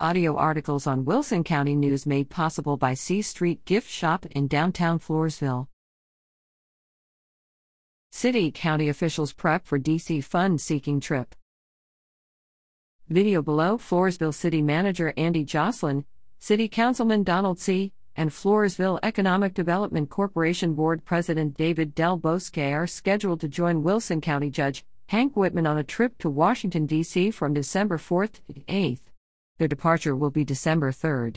Audio articles on Wilson County News made possible by C Street Gift Shop in downtown Floresville. City County officials prep for DC fund seeking trip. Video below Floresville City Manager Andy Joslin, City Councilman Donald Scee., and Floresville Economic Development Corporation Board President David Del Bosque are scheduled to join Wilson County Judge Hank Whitman on a trip to Washington, D.C. from December 4th to 8th. Their departure will be December 3rd.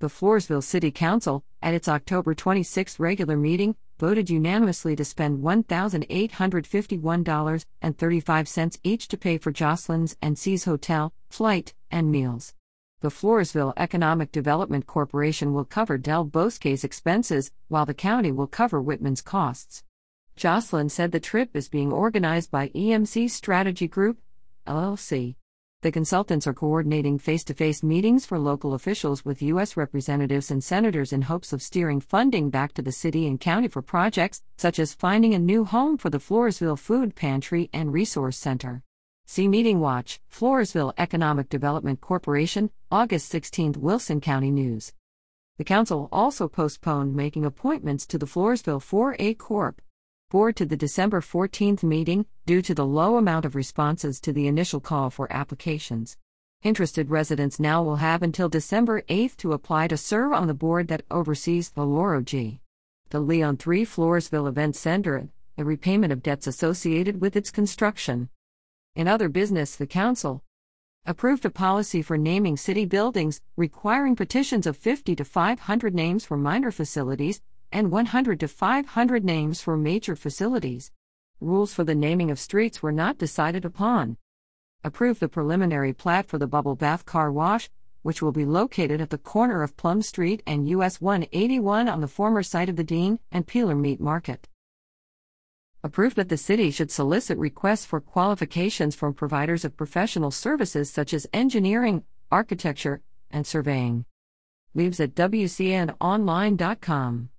The Floresville City Council, at its October 26 regular meeting, voted unanimously to spend $1,851.35 each to pay for Joslin's and Scee's hotel, flight, and meals. The Floresville Economic Development Corporation will cover Del Bosque's expenses, while the county will cover Whitman's costs. Joslin said the trip is being organized by EMC Strategy Group, LLC. The consultants are coordinating face to face meetings for local officials with U.S. representatives and senators in hopes of steering funding back to the city and county for projects such as finding a new home for the Floresville Food Pantry and Resource Center. See Meeting Watch, Floresville Economic Development Corporation, August 16, Wilson County News. The council also postponed making appointments to the Floresville 4A Corp board to the December 14th meeting due to the low amount of responses to the initial call for applications. Interested residents now will have until December 8th to apply to serve on the board that oversees the Loro G. The Leon 3 Floresville Event Center, a repayment of debts associated with its construction. In other business, the Council approved a policy for naming city buildings, requiring petitions of 50 to 500 names for minor facilities and 100 to 500 names for major facilities. Rules for the naming of streets were not decided upon. Approve the preliminary plat for the Bubble Bath Car Wash, which will be located at the corner of Plum Street and US 181 on the former site of the Dean and Peeler Meat Market. Approved that the city should solicit requests for qualifications from providers of professional services such as engineering, architecture, and surveying. Leaves at WCNOnline.com.